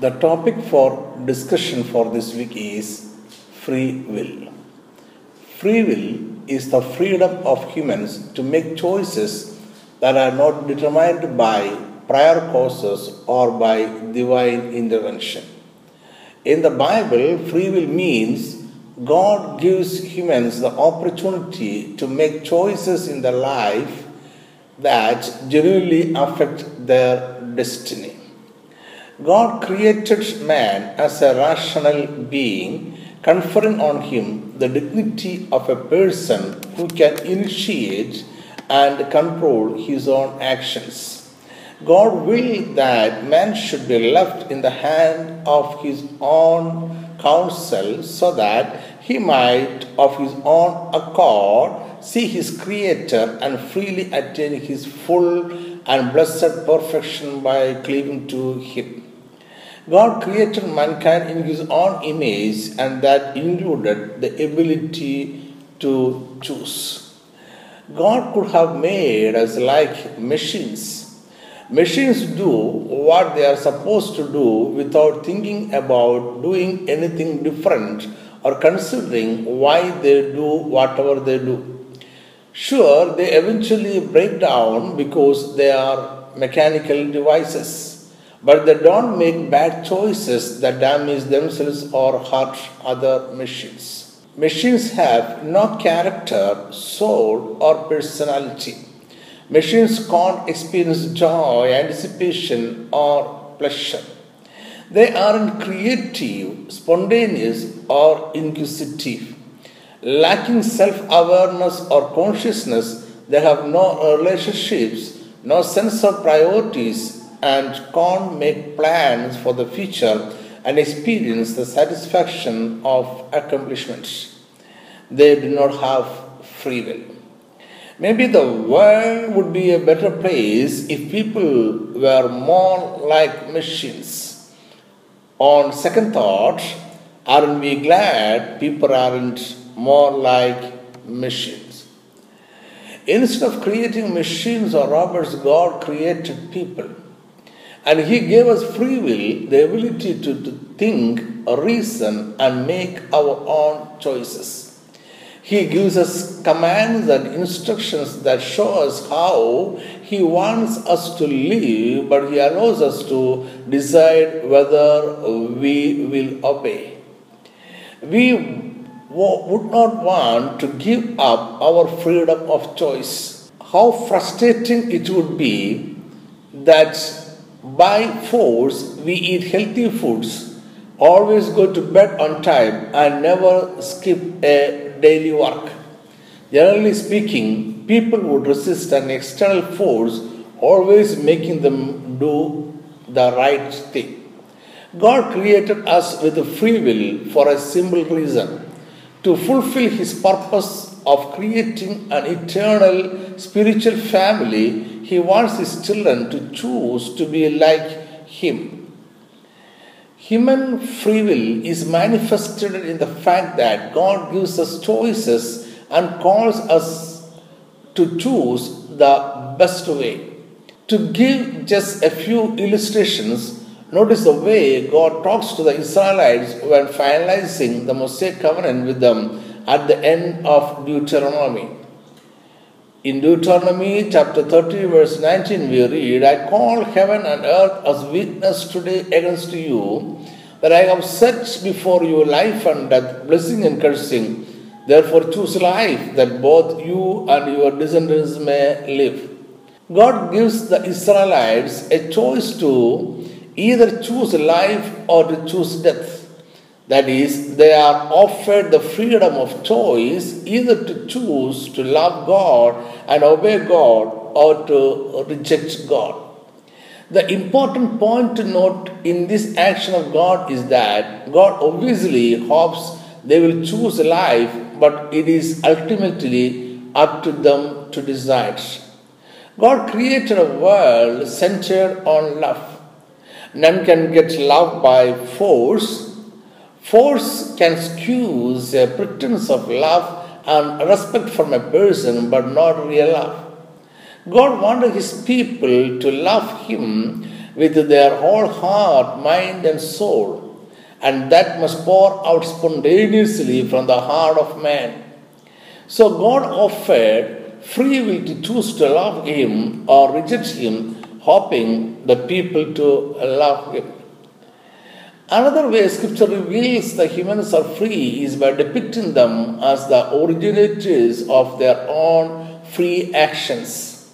The topic for discussion for this week is free will. Free will is the freedom of humans to make choices that are not determined by prior causes or by divine intervention. In the Bible, free will means God gives humans the opportunity to make choices in their life that genuinely affect their destiny. God created man as a rational being, conferring on him the dignity of a person who can initiate and control his own actions. God willed that man should be left in the hand of his own counsel so that he might, of his own accord, see his Creator and freely attain his full and blessed perfection by cleaving to him. God created mankind in his own image, and that included the ability to choose. God could have made us like machines. Machines do what they are supposed to do without thinking about doing anything different or considering why they do whatever they do. Sure, they eventually break down because they are mechanical devices, but they don't make bad choices that damage themselves or hurt other machines. Machines have no character, soul, or personality. Machines can't experience joy, anticipation, or pleasure. They aren't creative, spontaneous, or inquisitive. Lacking self awareness or consciousness, they have no relationships, no sense of priorities, and can't make plans for the future and experience the satisfaction of accomplishments. They do not have free will. Maybe the world would be a better place if people were more like machines. On second thought, aren't we glad people aren't more like machines? Instead of creating machines or robots, God created people. And He gave us free will, the ability to, to think, reason, and make our own choices. He gives us commands and instructions that show us how He wants us to live, but He allows us to decide whether we will obey. We would not want to give up our freedom of choice. How frustrating it would be that by force we eat healthy foods, always go to bed on time, and never skip a daily work. Generally speaking, people would resist an external force, always making them do the right thing. God created us with a free will for a simple reason to fulfill His purpose of creating an eternal spiritual family. He wants His children to choose to be like Him. Human free will is manifested in the fact that God gives us choices and calls us to choose the best way. To give just a few illustrations, notice the way God talks to the Israelites when finalizing the Mosaic covenant with them at the end of Deuteronomy. In Deuteronomy chapter 30, verse 19, we read, I call heaven and earth as witness today against you that I have set before you life and death, blessing and cursing. Therefore, choose life that both you and your descendants may live. God gives the Israelites a choice to either choose life or to choose death. That is, they are offered the freedom of choice either to choose to love God and obey God or to reject God. The important point to note in this action of God is that God obviously hopes they will choose life, but it is ultimately up to them to decide. God created a world centered on love. None can get love by force, Force can excuse a pretense of love and respect from a person, but not real love. God wanted His people to love Him with their whole heart, mind, and soul, and that must pour out spontaneously from the heart of man. So God offered free will to choose to love Him or reject Him, hoping the people to love Him. Another way Scripture reveals the humans are free is by depicting them as the originators of their own free actions.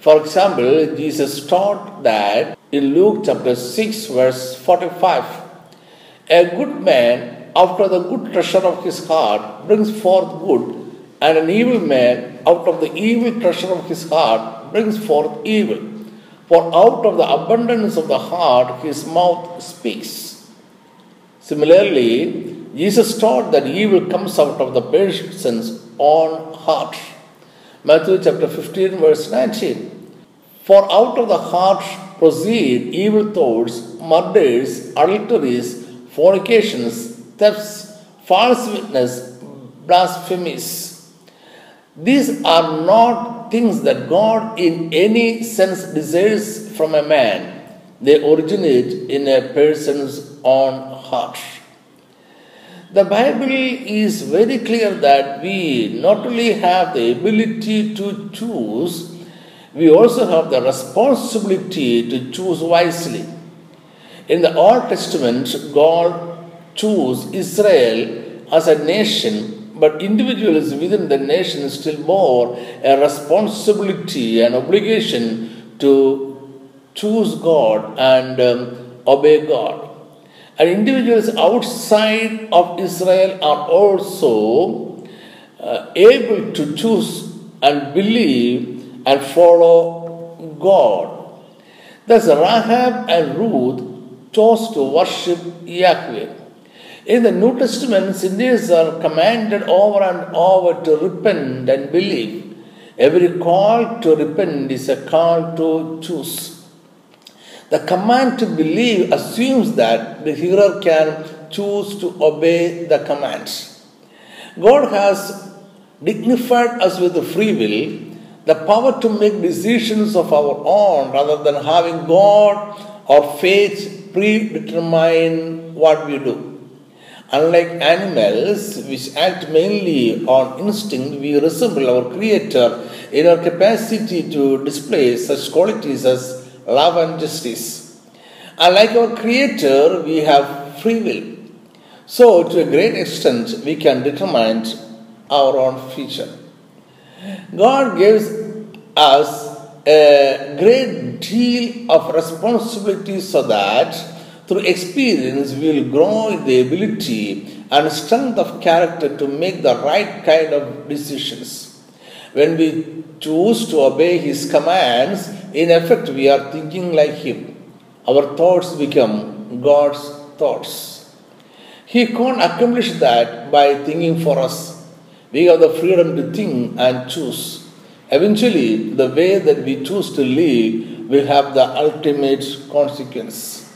For example, Jesus taught that in Luke chapter 6, verse 45 A good man, after the good treasure of his heart, brings forth good, and an evil man, out of the evil treasure of his heart, brings forth evil. For out of the abundance of the heart, his mouth speaks. Similarly, Jesus taught that evil comes out of the person's own heart. Matthew chapter 15, verse 19. For out of the heart proceed evil thoughts, murders, adulteries, fornications, thefts, false witness, blasphemies. These are not things that God in any sense desires from a man. They originate in a person's own The Bible is very clear that we not only have the ability to choose, we also have the responsibility to choose wisely. In the Old Testament, God chose Israel as a nation, but individuals within the nation still more a responsibility and obligation to choose God and um, obey God. And individuals outside of Israel are also uh, able to choose and believe and follow God. Thus, Rahab and Ruth chose to worship Yahweh. In the New Testament, sinners are commanded over and over to repent and believe. Every call to repent is a call to choose. The command to believe assumes that the hearer can choose to obey the commands. God has dignified us with the free will, the power to make decisions of our own rather than having God or fate predetermine what we do. Unlike animals, which act mainly on instinct, we resemble our Creator in our capacity to display such qualities as love and justice. And like our Creator, we have free will. So, to a great extent, we can determine our own future. God gives us a great deal of responsibility so that through experience we will grow in the ability and strength of character to make the right kind of decisions. When we choose to obey His commands, in effect, we are thinking like Him. Our thoughts become God's thoughts. He can't accomplish that by thinking for us. We have the freedom to think and choose. Eventually, the way that we choose to live will have the ultimate consequence.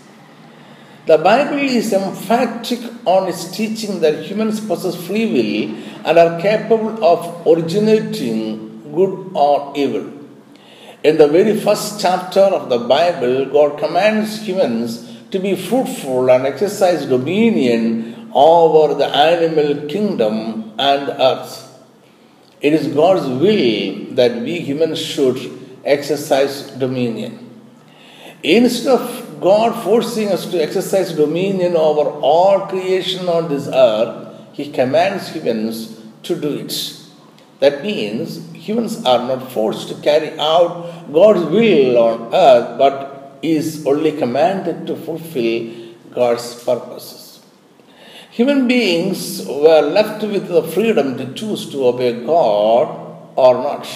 The Bible is emphatic on its teaching that humans possess free will and are capable of originating good or evil. In the very first chapter of the Bible, God commands humans to be fruitful and exercise dominion over the animal kingdom and earth. It is God's will that we humans should exercise dominion. Instead of God forcing us to exercise dominion over all creation on this earth, He commands humans to do it. That means humans are not forced to carry out God's will on earth, but is only commanded to fulfill God's purposes. Human beings were left with the freedom to choose to obey God or not.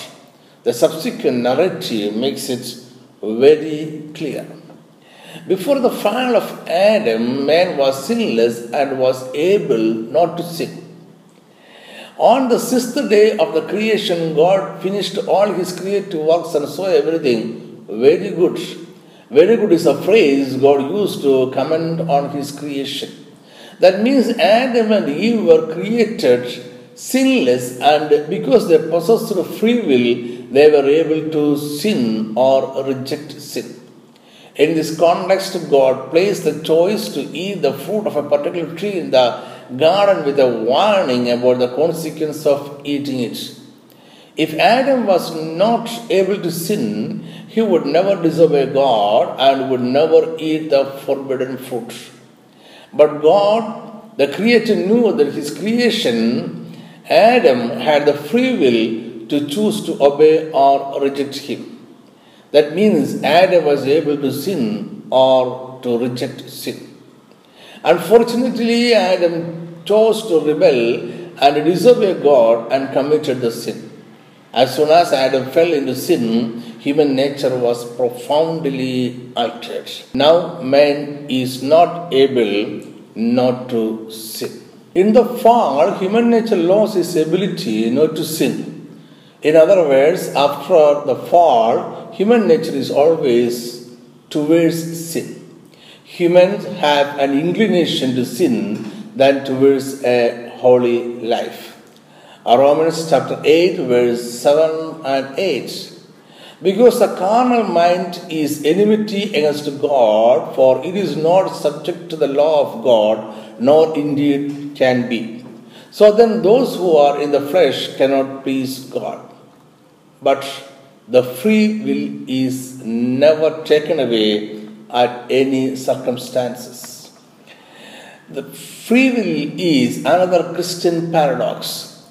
The subsequent narrative makes it very clear. Before the fall of Adam, man was sinless and was able not to sin. On the sixth day of the creation, God finished all his creative works and saw everything very good. Very good is a phrase God used to comment on his creation. That means Adam and Eve were created sinless, and because they possessed free will, they were able to sin or reject sin. In this context, God placed the choice to eat the fruit of a particular tree in the garden with a warning about the consequence of eating it. If Adam was not able to sin, he would never disobey God and would never eat the forbidden fruit. But God, the Creator, knew that his creation, Adam, had the free will to choose to obey or reject him. That means Adam was able to sin or to reject sin. Unfortunately, Adam chose to rebel and disobey God and committed the sin. As soon as Adam fell into sin, human nature was profoundly altered. Now man is not able not to sin. In the fall, human nature lost its ability not to sin. In other words, after the fall, human nature is always towards sin. Humans have an inclination to sin than towards a holy life. Romans chapter 8, verse 7 and 8. Because the carnal mind is enmity against God, for it is not subject to the law of God, nor indeed can be. So then, those who are in the flesh cannot please God. But the free will is never taken away at any circumstances. The free will is another Christian paradox.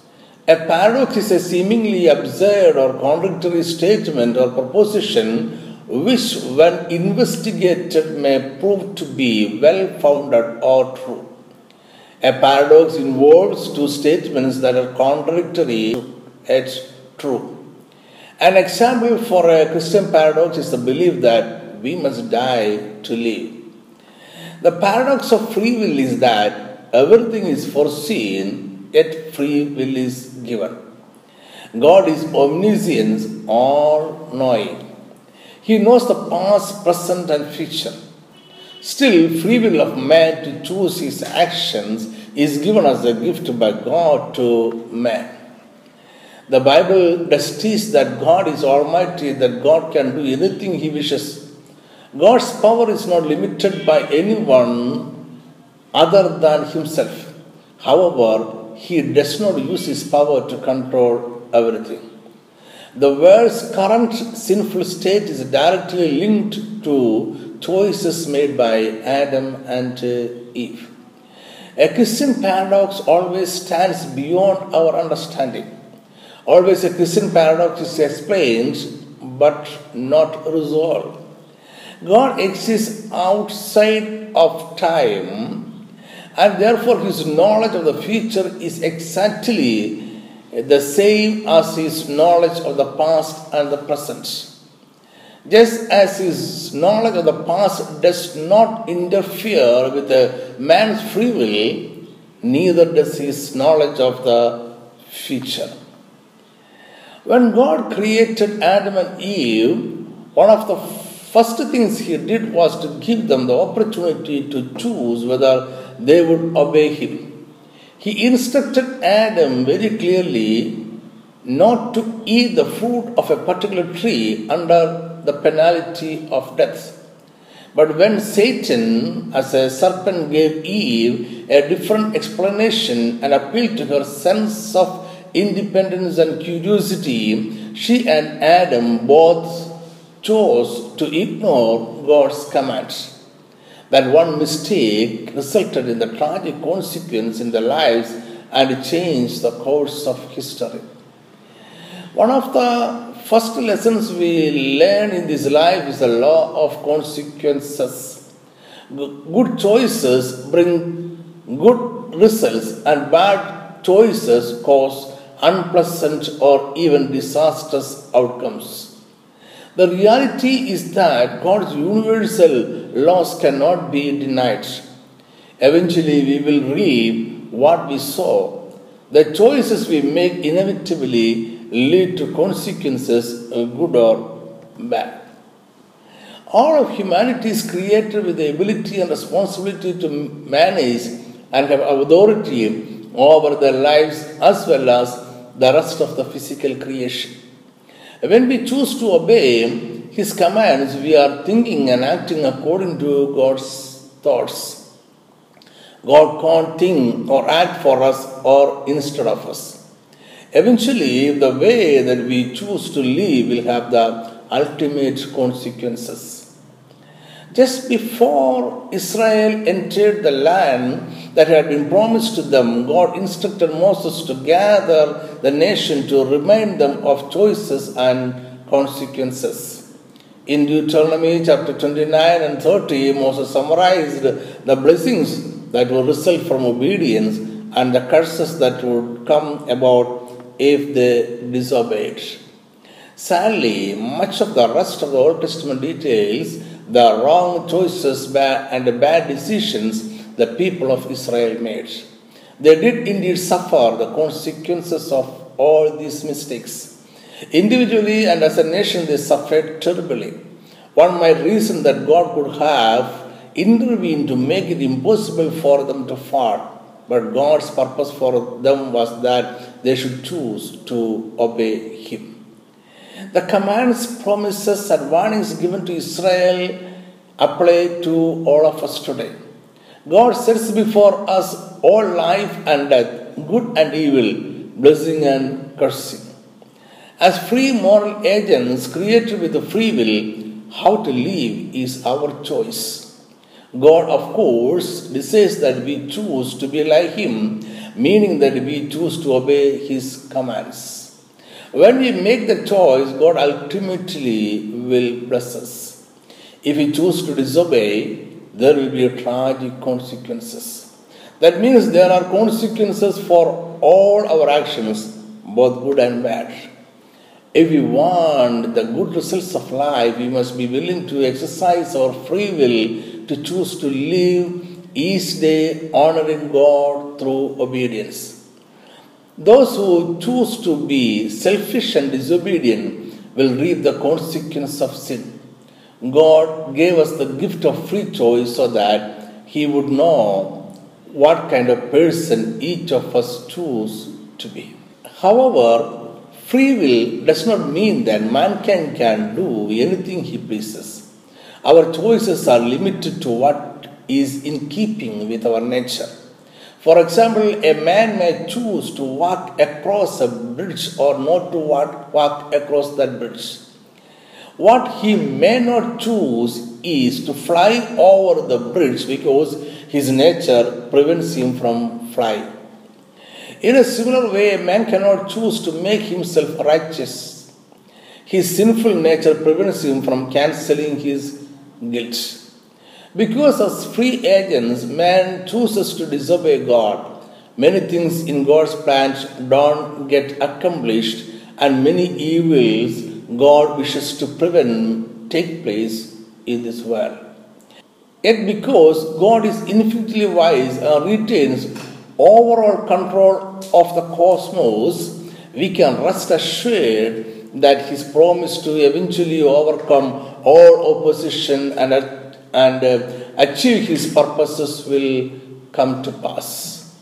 A paradox is a seemingly absurd or contradictory statement or proposition which, when investigated, may prove to be well founded or true. A paradox involves two statements that are contradictory yet true. An example for a Christian paradox is the belief that we must die to live. The paradox of free will is that everything is foreseen yet free will is given. God is omniscient, all knowing. He knows the past, present, and future. Still, free will of man to choose his actions is given as a gift by God to man. The Bible does teach that God is almighty, that God can do anything he wishes. God's power is not limited by anyone other than himself. However, he does not use his power to control everything. The world's current sinful state is directly linked to choices made by Adam and Eve. A Christian paradox always stands beyond our understanding. Always a Christian paradox is explained but not resolved. God exists outside of time and therefore his knowledge of the future is exactly the same as his knowledge of the past and the present. Just as his knowledge of the past does not interfere with a man's free will, neither does his knowledge of the future. When God created Adam and Eve, one of the first things he did was to give them the opportunity to choose whether they would obey him. He instructed Adam very clearly not to eat the fruit of a particular tree under the penalty of death. But when Satan, as a serpent, gave Eve a different explanation and appealed to her sense of independence and curiosity, she and Adam both chose to ignore God's commands that one mistake resulted in the tragic consequence in their lives and changed the course of history. One of the first lessons we learn in this life is the law of consequences. Good choices bring good results, and bad choices cause unpleasant or even disastrous outcomes. The reality is that God's universal laws cannot be denied. Eventually, we will reap what we sow. The choices we make inevitably lead to consequences, good or bad. All of humanity is created with the ability and responsibility to manage and have authority over their lives as well as the rest of the physical creation. When we choose to obey, His commands, we are thinking and acting according to God's thoughts. God can't think or act for us or instead of us. Eventually, the way that we choose to live will have the ultimate consequences. Just before Israel entered the land that had been promised to them, God instructed Moses to gather the nation to remind them of choices and consequences. In Deuteronomy chapter 29 and 30, Moses summarized the blessings that would result from obedience and the curses that would come about if they disobeyed. Sadly, much of the rest of the Old Testament details the wrong choices and the bad decisions the people of Israel made. They did indeed suffer the consequences of all these mistakes. Individually and as a nation, they suffered terribly. One might reason that God could have intervened to make it impossible for them to fall. But God's purpose for them was that they should choose to obey Him. The commands, promises, and warnings given to Israel apply to all of us today. God sets before us all life and death, good and evil, blessing and cursing. As free moral agents created with a free will, how to live is our choice. God, of course, says that we choose to be like Him, meaning that we choose to obey His commands. When we make the choice, God ultimately will bless us. If we choose to disobey, there will be tragic consequences. That means there are consequences for all our actions, both good and bad. If we want the good results of life, we must be willing to exercise our free will to choose to live each day honoring God through obedience. Those who choose to be selfish and disobedient will reap the consequence of sin. God gave us the gift of free choice so that He would know what kind of person each of us choose to be. However, free will does not mean that mankind can do anything he pleases. Our choices are limited to what is in keeping with our nature. For example, a man may choose to walk across a bridge or not to walk, across that bridge. What he may not choose is to fly over the bridge because his nature prevents him from flying. In a similar way, a man cannot choose to make himself righteous. His sinful nature prevents him from cancelling his guilt. Because as free agents, man chooses to disobey God. Many things in God's plans don't get accomplished, and many evils God wishes to prevent take place in this world. Yet, because God is infinitely wise and retains overall control of the cosmos, we can rest assured that His promise to eventually overcome all opposition and, and uh, achieve his purposes will come to pass.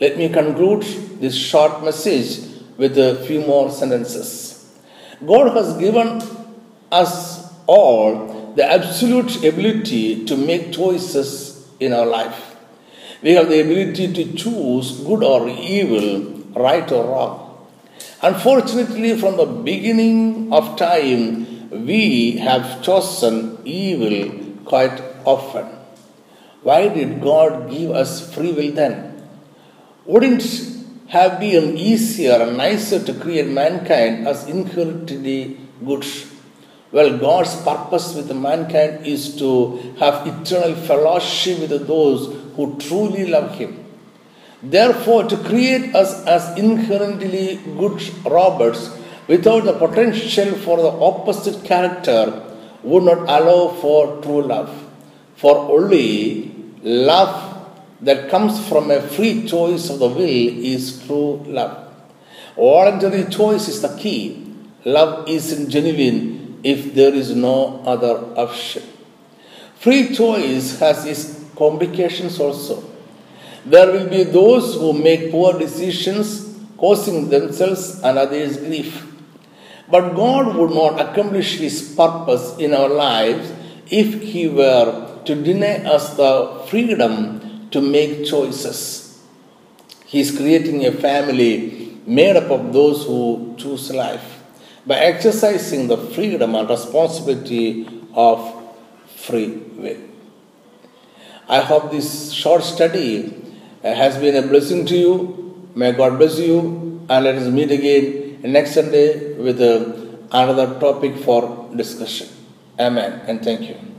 Let me conclude this short message with a few more sentences. God has given us all the absolute ability to make choices in our life. We have the ability to choose good or evil, right or wrong. Unfortunately, from the beginning of time, we have chosen evil quite often. Why did God give us free will then? Wouldn't have been easier and nicer to create mankind as inherently good? Well, God's purpose with mankind is to have eternal fellowship with those who truly love Him. Therefore, to create us as inherently good robots without the potential for the opposite character would not allow for true love. For only love that comes from a free choice of the will is true love. Voluntary choice is the key. Love isn't genuine if there is no other option. Free choice has its complications also. There will be those who make poor decisions, causing themselves and others grief. But God would not accomplish His purpose in our lives if He were to deny us the freedom to make choices. He is creating a family made up of those who choose life by exercising the freedom and responsibility of free will. I hope this short study uh, has been a blessing to you. May God bless you and let us meet again next Sunday with uh, another topic for discussion. Amen and thank you.